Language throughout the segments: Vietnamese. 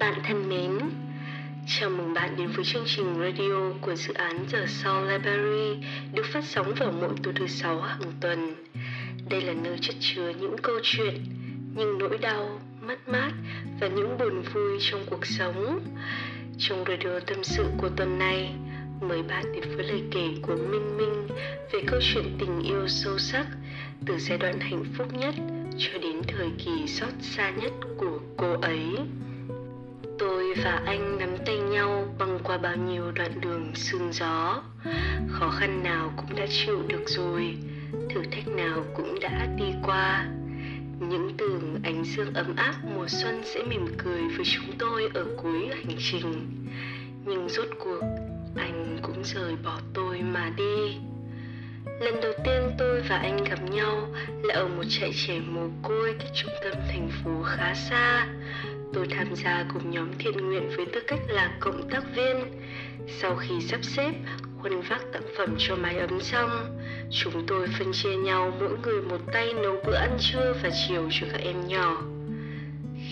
Bạn thân mến, chào mừng bạn đến với chương trình radio của dự án Giờ Sau Library được phát sóng vào mỗi tối thứ sáu hàng tuần. Đây là nơi chất chứa những câu chuyện, những nỗi đau, mất mát và những buồn vui trong cuộc sống. Trong radio tâm sự của tuần này, mời bạn đến với lời kể của Minh Minh về câu chuyện tình yêu sâu sắc từ giai đoạn hạnh phúc nhất cho đến thời kỳ xót xa nhất của cô ấy tôi và anh nắm tay nhau băng qua bao nhiêu đoạn đường sương gió. Khó khăn nào cũng đã chịu được rồi, thử thách nào cũng đã đi qua. Những tường ánh dương ấm áp mùa xuân sẽ mỉm cười với chúng tôi ở cuối hành trình. Nhưng rốt cuộc, anh cũng rời bỏ tôi mà đi. Lần đầu tiên tôi và anh gặp nhau là ở một trại trẻ mồ côi cách trung tâm thành phố khá xa. Tôi tham gia cùng nhóm thiện nguyện với tư cách là cộng tác viên. Sau khi sắp xếp, khuân vác tác phẩm cho mái ấm xong, chúng tôi phân chia nhau mỗi người một tay nấu bữa ăn trưa và chiều cho các em nhỏ.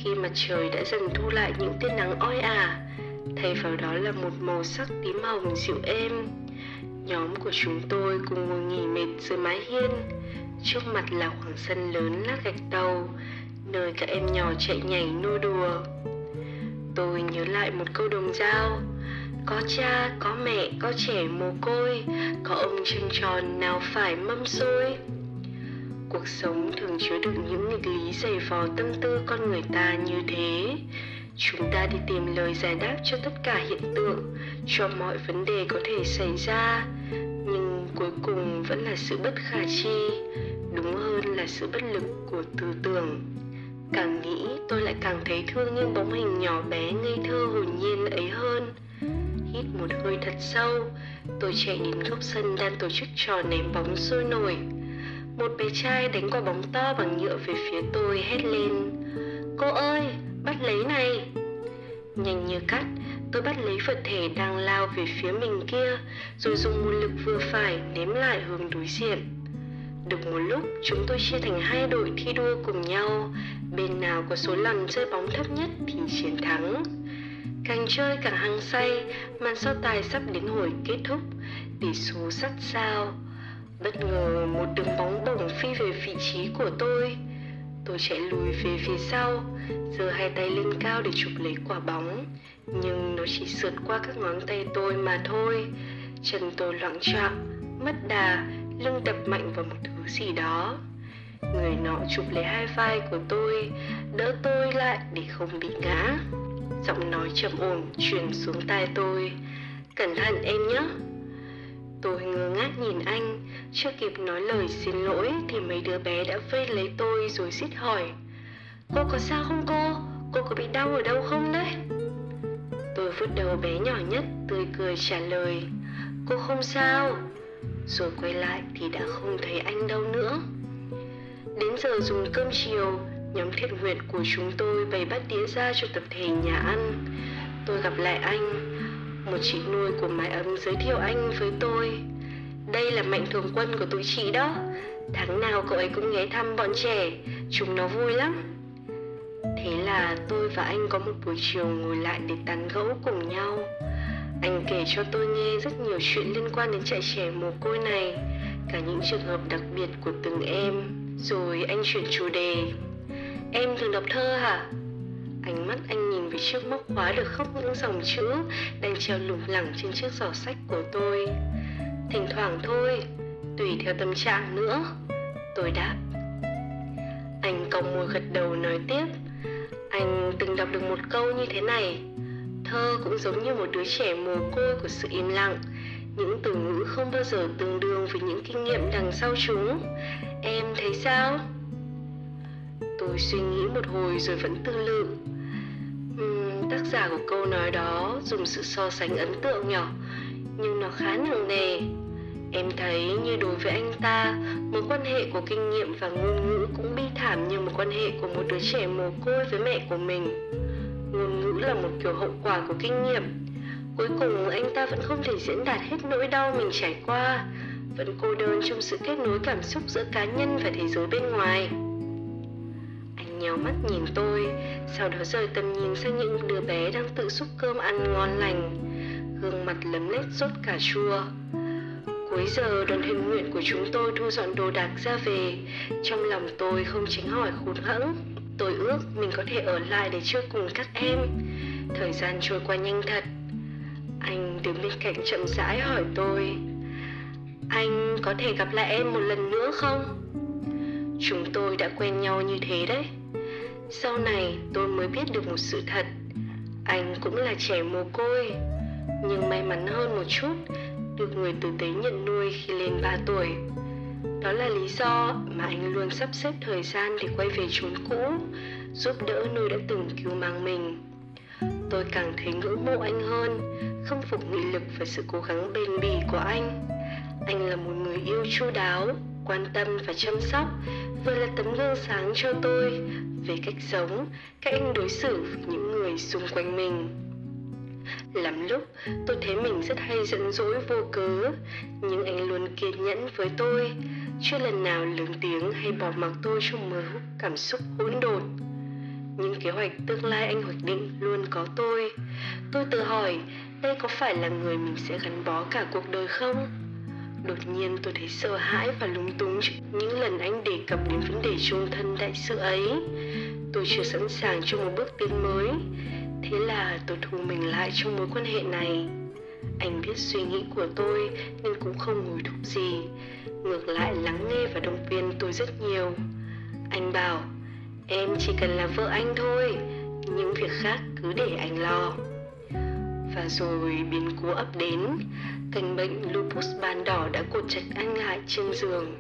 Khi mặt trời đã dần thu lại những tia nắng oi ả, thay vào đó là một màu sắc tím hồng dịu êm, Nhóm của chúng tôi cùng ngồi nghỉ mệt dưới mái hiên Trước mặt là khoảng sân lớn lát gạch tàu Nơi các em nhỏ chạy nhảy nô đùa. Tôi nhớ lại một câu đồng dao Có cha, có mẹ, có trẻ mồ côi Có ông trăng tròn nào phải mâm xôi. Cuộc sống thường chứa đựng những nghịch lý dày vò tâm tư con người ta như thế. Chúng ta đi tìm lời giải đáp cho tất cả hiện tượng cho mọi vấn đề có thể xảy ra. Nhưng cuối cùng vẫn là sự bất khả chi đúng hơn là sự bất lực của tư tưởng càng nghĩ tôi lại càng thấy thương những bóng hình nhỏ bé ngây thơ hồn nhiên ấy hơn. Hít một hơi thật sâu, tôi chạy đến góc sân đang tổ chức trò ném bóng sôi nổi. Một bé trai đánh quả bóng to bằng nhựa về phía tôi hét lên. Cô ơi, bắt lấy này. Nhanh như cắt, tôi bắt lấy vật thể đang lao về phía mình kia, rồi dùng nguồn lực vừa phải ném lại hướng đối diện. Được một lúc, chúng tôi chia thành hai đội thi đua cùng nhau bên nào có số lần chơi bóng thấp nhất thì chiến thắng. Càng chơi càng hăng say, màn so tài sắp đến hồi kết thúc, tỷ số sắt sao. Bất ngờ một đường bóng bổng phi về vị trí của tôi. Tôi chạy lùi về phía sau, giơ hai tay lên cao để chụp lấy quả bóng. Nhưng nó chỉ sượt qua các ngón tay tôi mà thôi. Chân tôi loạn choạng mất đà, lưng đập mạnh vào một thứ gì đó người nọ chụp lấy hai vai của tôi, đỡ tôi lại để không bị ngã. Giọng nói trầm ổn truyền xuống tai tôi. Cẩn thận em nhé. Tôi ngơ ngác nhìn anh, chưa kịp nói lời xin lỗi thì mấy đứa bé đã vây lấy tôi rồi xít hỏi. Cô có sao không cô? Cô có bị đau ở đâu không đấy? Tôi vuốt đầu bé nhỏ nhất, tươi cười trả lời. Cô không sao. Rồi quay lại thì đã không thấy anh đâu nữa. Đến giờ dùng cơm chiều, Nhóm thiện nguyện của chúng tôi bày bát đĩa ra cho tập thể nhà ăn. Tôi gặp lại anh, Một chị nuôi của mái ấm giới thiệu anh với tôi. Đây là mạnh thường quân của tụi chị đó. Tháng nào cậu ấy cũng ghé thăm bọn trẻ, Chúng nó vui lắm. Thế là tôi và anh có một buổi chiều ngồi lại để tán gẫu cùng nhau. Anh kể cho tôi nghe rất nhiều chuyện liên quan đến trại trẻ mồ côi này, Cả những trường hợp đặc biệt của từng em. Rồi anh chuyển chủ đề. Em thường đọc thơ hả? Ánh mắt anh nhìn về chiếc móc khóa được khóc những dòng chữ Đang treo lủng lẳng trên chiếc giỏ sách của tôi. Thỉnh thoảng thôi, tùy theo tâm trạng nữa. Tôi đáp. Anh cong môi gật đầu nói tiếp. Anh từng đọc được một câu như thế này. Thơ cũng giống như một đứa trẻ mồ côi của sự im lặng. Những từ ngữ không bao giờ tương đương với những kinh nghiệm đằng sau chúng. Em thấy sao? Tôi suy nghĩ một hồi rồi vẫn tư lự uhm, Tác giả của câu nói đó dùng sự so sánh ấn tượng nhỏ Nhưng nó khá nặng nề Em thấy như đối với anh ta, mối quan hệ của kinh nghiệm và ngôn ngữ cũng bi thảm như một quan hệ của một đứa trẻ mồ côi với mẹ của mình. Ngôn ngữ là một kiểu hậu quả của kinh nghiệm. Cuối cùng anh ta vẫn không thể diễn đạt hết nỗi đau mình trải qua, vẫn cô đơn trong sự kết nối cảm xúc giữa cá nhân và thế giới bên ngoài. anh nhéo mắt nhìn tôi, Sau đó rời tầm nhìn sang những đứa bé đang tự xúc cơm ăn ngon lành. Gương mặt lấm lét sốt cà chua Cuối giờ, đoàn hình nguyện của chúng tôi thu dọn đồ đạc ra về. Trong lòng tôi không tránh hỏi khốn hẫng. Tôi ước mình có thể ở lại để chơi cùng các em. Thời gian trôi qua nhanh thật. Anh đứng bên cạnh chậm rãi hỏi tôi anh có thể gặp lại em một lần nữa không? Chúng tôi đã quen nhau như thế đấy. Sau này tôi mới biết được một sự thật. Anh cũng là trẻ mồ côi, Nhưng may mắn hơn một chút Được người tử tế nhận nuôi khi lên 3 tuổi. Đó là lý do mà anh luôn sắp xếp thời gian để quay về chốn cũ, Giúp đỡ nơi đã từng cứu mang mình. Tôi càng thấy ngưỡng mộ anh hơn, Khâm phục nghị lực và sự cố gắng bền bỉ của anh. Anh là một người yêu chu đáo, quan tâm và chăm sóc. Vừa là tấm gương sáng cho tôi về cách sống, cách anh đối xử với những người xung quanh mình. Lắm lúc, tôi thấy mình rất hay giận dỗi vô cớ, nhưng anh luôn kiên nhẫn với tôi. Chưa lần nào lớn tiếng hay bỏ mặc tôi trong mớ cảm xúc hỗn độn. Những kế hoạch tương lai anh hoạch định luôn có tôi. Tôi tự hỏi, đây có phải là người mình sẽ gắn bó cả cuộc đời không? Đột nhiên tôi thấy sợ hãi và lúng túng những lần anh đề cập đến vấn đề chung thân đại sự ấy. Tôi chưa sẵn sàng cho một bước tiến mới. Thế là tôi thu mình lại trong mối quan hệ này. Anh biết suy nghĩ của tôi nên cũng không ngồi thúc gì. Ngược lại lắng nghe và động viên tôi rất nhiều. Anh bảo, em chỉ cần là vợ anh thôi, những việc khác cứ để anh lo. Và rồi biến cố ập đến, căn bệnh lupus ban đỏ đã cột chặt anh lại trên giường.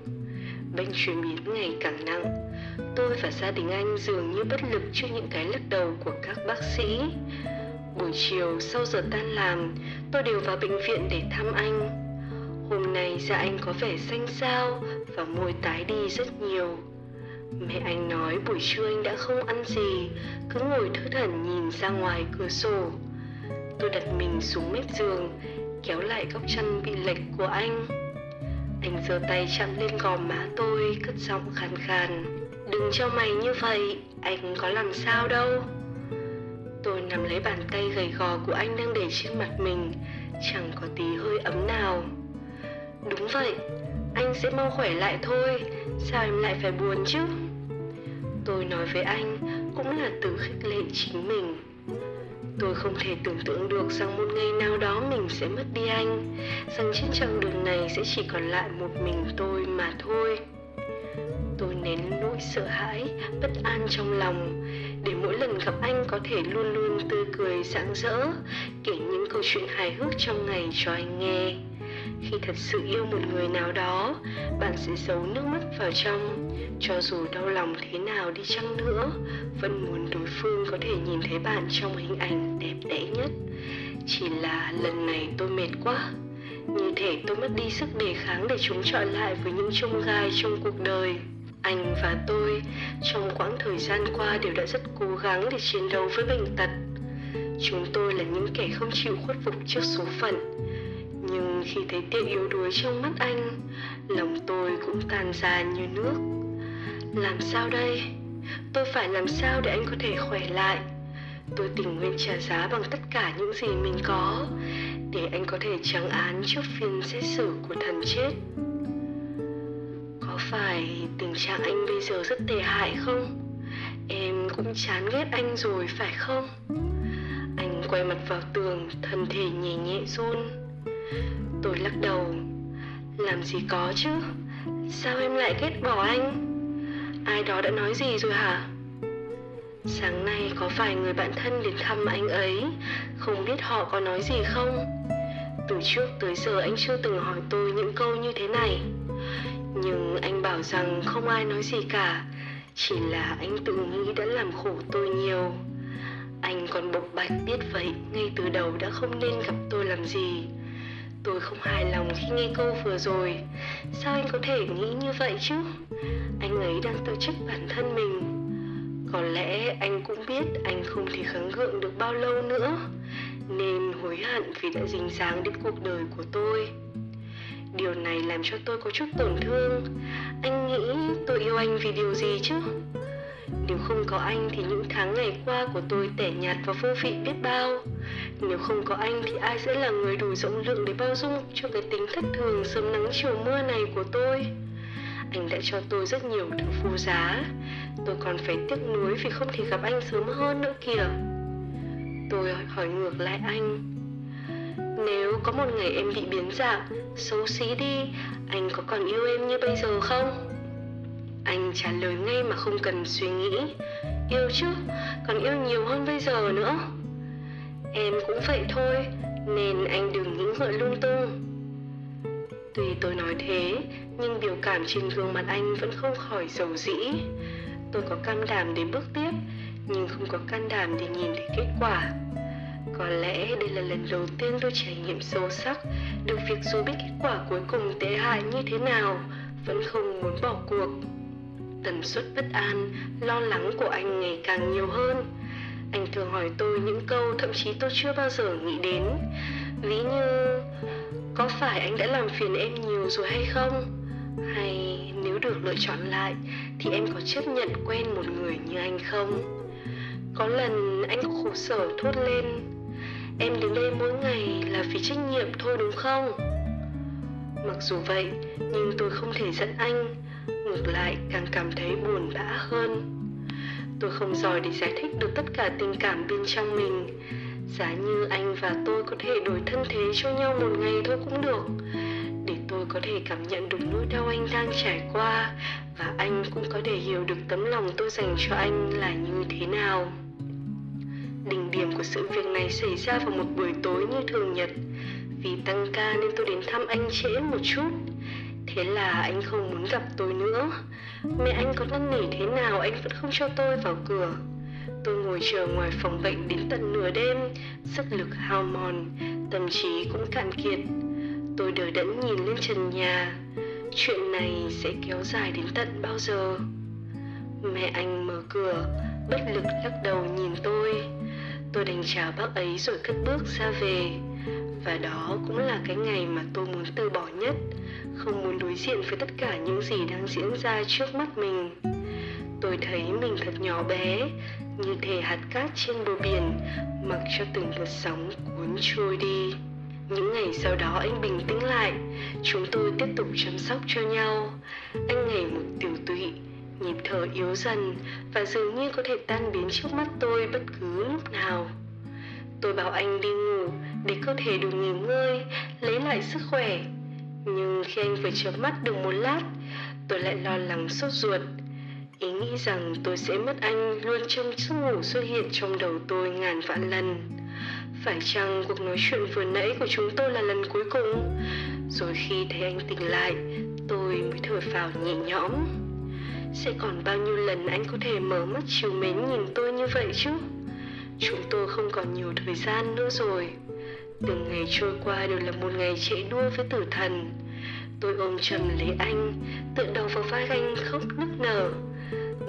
Bệnh chuyển biến ngày càng nặng. Tôi và gia đình anh dường như bất lực trước những cái lắc đầu của các bác sĩ. Buổi chiều sau giờ tan làm, tôi đều vào bệnh viện để thăm anh. Hôm nay da anh có vẻ xanh xao và môi tái đi rất nhiều. Mẹ anh nói buổi trưa anh đã không ăn gì, cứ ngồi thơ thẩn nhìn ra ngoài cửa sổ. Tôi đặt mình xuống mép giường, kéo lại góc chăn bị lệch của anh. Anh giơ tay chạm lên gò má tôi cất giọng khàn khàn đừng cho mày như vậy anh có làm sao đâu. Tôi nắm lấy bàn tay gầy gò của anh đang để trên mặt mình chẳng có tí hơi ấm nào. Đúng vậy anh sẽ mau khỏe lại thôi sao em lại phải buồn chứ? Tôi nói với anh cũng là tự khích lệ chính mình. Tôi không thể tưởng tượng được rằng một ngày nào đó mình sẽ mất đi anh Rằng trên chặng đường này sẽ chỉ còn lại một mình tôi mà thôi. Tôi nén nỗi sợ hãi, bất an trong lòng Để mỗi lần gặp anh có thể luôn luôn tươi cười rạng rỡ Kể những câu chuyện hài hước trong ngày cho anh nghe. Khi thật sự yêu một người nào đó bạn sẽ giấu nước mắt vào trong cho dù đau lòng thế nào đi chăng nữa, vẫn muốn đối phương có thể nhìn thấy bạn trong hình ảnh đẹp đẽ nhất. Chỉ là lần này tôi mệt quá. Như thể tôi mất đi sức đề kháng để chống chọi lại với những chông gai trong cuộc đời. Anh và tôi trong quãng thời gian qua đều đã rất cố gắng để chiến đấu với bệnh tật. Chúng tôi là những kẻ không chịu khuất phục trước số phận. Nhưng khi thấy tia yếu đuối trong mắt anh, lòng tôi cũng tan ra như nước làm sao đây? Tôi phải làm sao để anh có thể khỏe lại? Tôi tình nguyện trả giá bằng tất cả những gì mình có, để anh có thể trắng án trước phiên xét xử của thần chết. Có phải tình trạng anh bây giờ rất tệ hại không? Em cũng chán ghét anh rồi, phải không? Anh quay mặt vào tường, thân thể nhẹ nhẹ run. Tôi lắc đầu. Làm gì có chứ? Sao em lại ghét bỏ anh? Ai đó đã nói gì rồi hả? Sáng nay có vài người bạn thân đến thăm anh ấy. Không biết họ có nói gì không? Từ trước tới giờ anh chưa từng hỏi tôi những câu như thế này. Nhưng anh bảo rằng không ai nói gì cả. Chỉ là anh tự nghĩ đã làm khổ tôi nhiều. Anh còn bộc bạch biết vậy ngay từ đầu đã không nên gặp tôi làm gì. Tôi không hài lòng khi nghe câu vừa rồi. Sao anh có thể nghĩ như vậy chứ? Anh ấy đang tự trách bản thân mình. Có lẽ anh cũng biết anh không thể kháng gượng được bao lâu nữa, Nên hối hận vì đã dính dáng đến cuộc đời của tôi. Điều này làm cho tôi có chút tổn thương. Anh nghĩ tôi yêu anh vì điều gì chứ? Nếu không có anh thì những tháng ngày qua của tôi tẻ nhạt và vô vị biết bao. Nếu không có anh thì ai sẽ là người đủ rộng lượng để bao dung cho cái tính thất thường sớm nắng chiều mưa này của tôi? Anh đã cho tôi rất nhiều thứ phù giá. Tôi còn phải tiếc nuối vì không thể gặp anh sớm hơn nữa kìa. Tôi hỏi ngược lại anh. Nếu có một ngày em bị biến dạng, xấu xí đi Anh có còn yêu em như bây giờ không? Anh trả lời ngay mà không cần suy nghĩ. Yêu chứ, còn yêu nhiều hơn bây giờ nữa. Em cũng vậy thôi, nên anh đừng nghĩ ngợi lung tung. Tuy tôi nói thế, nhưng biểu cảm trên gương mặt anh vẫn không khỏi dầu dĩ. Tôi có can đảm để bước tiếp, nhưng không có can đảm để nhìn thấy kết quả. Có lẽ đây là lần đầu tiên tôi trải nghiệm sâu sắc được việc dù biết kết quả cuối cùng tệ hại như thế nào vẫn không muốn bỏ cuộc tần suất bất an, lo lắng của anh ngày càng nhiều hơn. Anh thường hỏi tôi những câu thậm chí tôi chưa bao giờ nghĩ đến. Ví như, có phải anh đã làm phiền em nhiều rồi hay không? Hay nếu được lựa chọn lại, thì em có chấp nhận quen một người như anh không? Có lần anh khổ sở thốt lên, em đến đây mỗi ngày là vì trách nhiệm thôi đúng không? Mặc dù vậy, nhưng tôi không thể giận anh ngược lại, càng cảm thấy buồn bã hơn. Tôi không giỏi để giải thích được tất cả tình cảm bên trong mình. Giá như anh và tôi có thể đổi thân thế cho nhau một ngày thôi cũng được. Để tôi có thể cảm nhận được nỗi đau anh đang trải qua, và anh cũng có thể hiểu được tấm lòng tôi dành cho anh là như thế nào. Đỉnh điểm của sự việc này xảy ra vào một buổi tối như thường nhật. Vì tăng ca nên tôi đến thăm anh trễ một chút. Thế là anh không muốn gặp tôi nữa. Mẹ anh có năn nỉ thế nào anh vẫn không cho tôi vào cửa. Tôi ngồi chờ ngoài phòng bệnh đến tận nửa đêm, Sức lực hao mòn, Tâm trí cũng cạn kiệt. Tôi đờ đẫn nhìn lên trần nhà. Chuyện này sẽ kéo dài đến tận bao giờ? Mẹ anh mở cửa, Bất lực lắc đầu nhìn tôi. Tôi đành chào bác ấy rồi cất bước ra về. Và đó cũng là cái ngày mà tôi muốn từ bỏ nhất. Không muốn đối diện với tất cả những gì đang diễn ra trước mắt mình. Tôi thấy mình thật nhỏ bé, như thể hạt cát trên bờ biển, mặc cho từng đợt sóng cuốn trôi đi. Những ngày sau đó anh bình tĩnh lại, chúng tôi tiếp tục chăm sóc cho nhau. Anh ngày một tiểu tụy, nhịp thở yếu dần và dường như có thể tan biến trước mắt tôi bất cứ lúc nào. Tôi bảo anh đi ngủ để cơ thể được nghỉ ngơi, lấy lại sức khỏe. Nhưng khi anh vừa chớp mắt được một lát, tôi lại lo lắng sốt ruột. Ý nghĩ rằng tôi sẽ mất anh luôn trong giấc ngủ xuất hiện trong đầu tôi ngàn vạn lần. Phải chăng cuộc nói chuyện vừa nãy của chúng tôi là lần cuối cùng? Rồi khi thấy anh tỉnh lại, tôi mới thở phào nhẹ nhõm. Sẽ còn bao nhiêu lần anh có thể mở mắt chiều mến nhìn tôi như vậy chứ? Chúng tôi không còn nhiều thời gian nữa rồi từng ngày trôi qua đều là một ngày chạy đua với tử thần. Tôi ôm chầm lấy anh, tựa đầu vào vai anh khóc nức nở.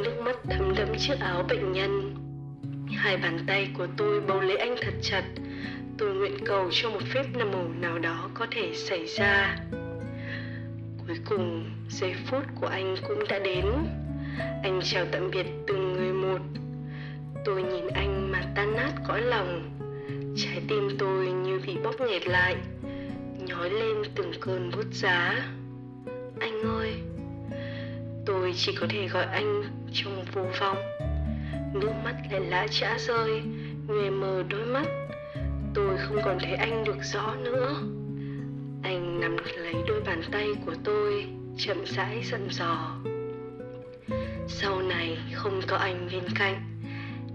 Nước mắt thấm đẫm chiếc áo bệnh nhân. Hai bàn tay của tôi bấu lấy anh thật chặt. Tôi nguyện cầu cho một phép nằm mổ nào đó có thể xảy ra. Cuối cùng, giây phút của anh cũng đã đến. Anh chào tạm biệt từng người một. Tôi nhìn anh mà tan nát cõi lòng trái tim tôi như bị bóp nghẹt lại, nhói lên từng cơn bút giá. Anh ơi, tôi chỉ có thể gọi anh trong vô vọng. Nước mắt lại lã chã rơi nhòe mờ đôi mắt. Tôi không còn thấy anh được rõ nữa. Anh nắm lấy đôi bàn tay của tôi, chậm rãi dặn dò. Sau này không có anh bên cạnh,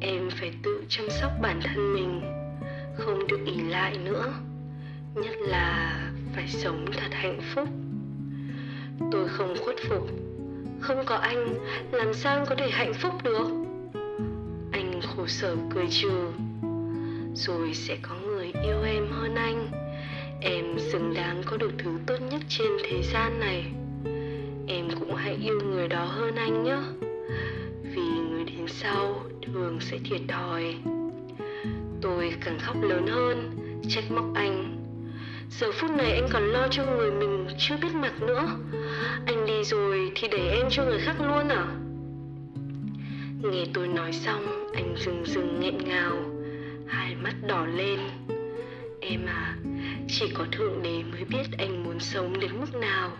em phải tự chăm sóc bản thân mình không được ỉ lại nữa. Nhất là phải sống thật hạnh phúc. Tôi không khuất phục. Không có anh, làm sao có thể hạnh phúc được? Anh khổ sở cười trừ. Rồi sẽ có người yêu em hơn anh. Em xứng đáng có được thứ tốt nhất trên thế gian này. Em cũng hãy yêu người đó hơn anh nhé. Vì người đến sau, thường sẽ thiệt thòi tôi càng khóc lớn hơn trách móc anh giờ phút này anh còn lo cho người mình chưa biết mặt nữa anh đi rồi thì để em cho người khác luôn à Nghe tôi nói xong, anh dừng dừng nghẹn ngào, hai mắt đỏ lên. Em à, chỉ có Thượng Đế mới biết anh muốn sống đến mức nào,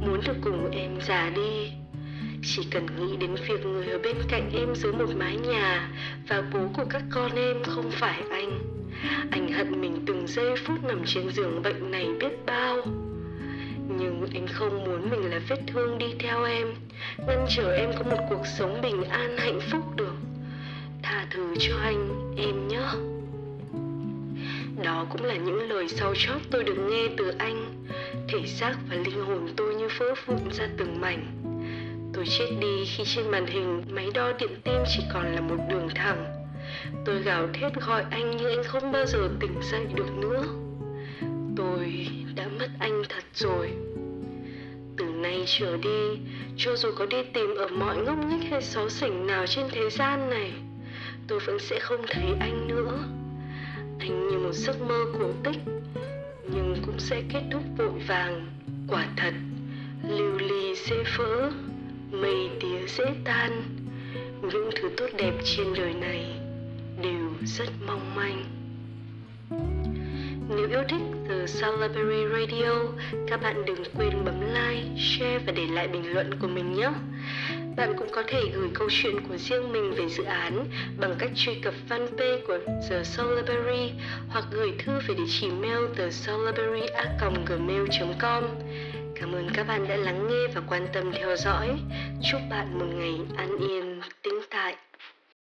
muốn được cùng em già đi. Chỉ cần nghĩ đến việc người ở bên cạnh em dưới một mái nhà và bố của các con em không phải anh. Anh hận mình từng giây phút nằm trên giường bệnh này biết bao. Nhưng anh không muốn mình là vết thương đi theo em, ngăn trở em có một cuộc sống bình an hạnh phúc được. Tha thứ cho anh, em nhé. Đó cũng là những lời sau chót tôi được nghe từ anh Thể xác và linh hồn tôi như vỡ vụn ra từng mảnh Tôi chết đi khi trên màn hình máy đo điện tim chỉ còn là một đường thẳng. Tôi gào thét gọi anh nhưng anh không bao giờ tỉnh dậy được nữa. Tôi đã mất anh thật rồi. Từ nay trở đi, cho dù có đi tìm ở mọi ngóc ngách hay xó xỉnh nào trên thế gian này Tôi vẫn sẽ không thấy anh nữa. Anh như một giấc mơ cổ tích nhưng cũng sẽ kết thúc vội vàng. Quả thật lưu ly sẽ vỡ mây tía dễ tan. Những thứ tốt đẹp trên đời này đều rất mong manh. Nếu yêu thích The Salaberry Radio, các bạn đừng quên bấm like, share và để lại bình luận của mình nhé. Bạn cũng có thể gửi câu chuyện của riêng mình về dự án bằng cách truy cập fanpage của The Solarberry hoặc gửi thư về địa chỉ mail thesolarberry.gmail.com Cảm ơn các bạn đã lắng nghe và quan tâm theo dõi. Chúc bạn một ngày an yên, tĩnh tại.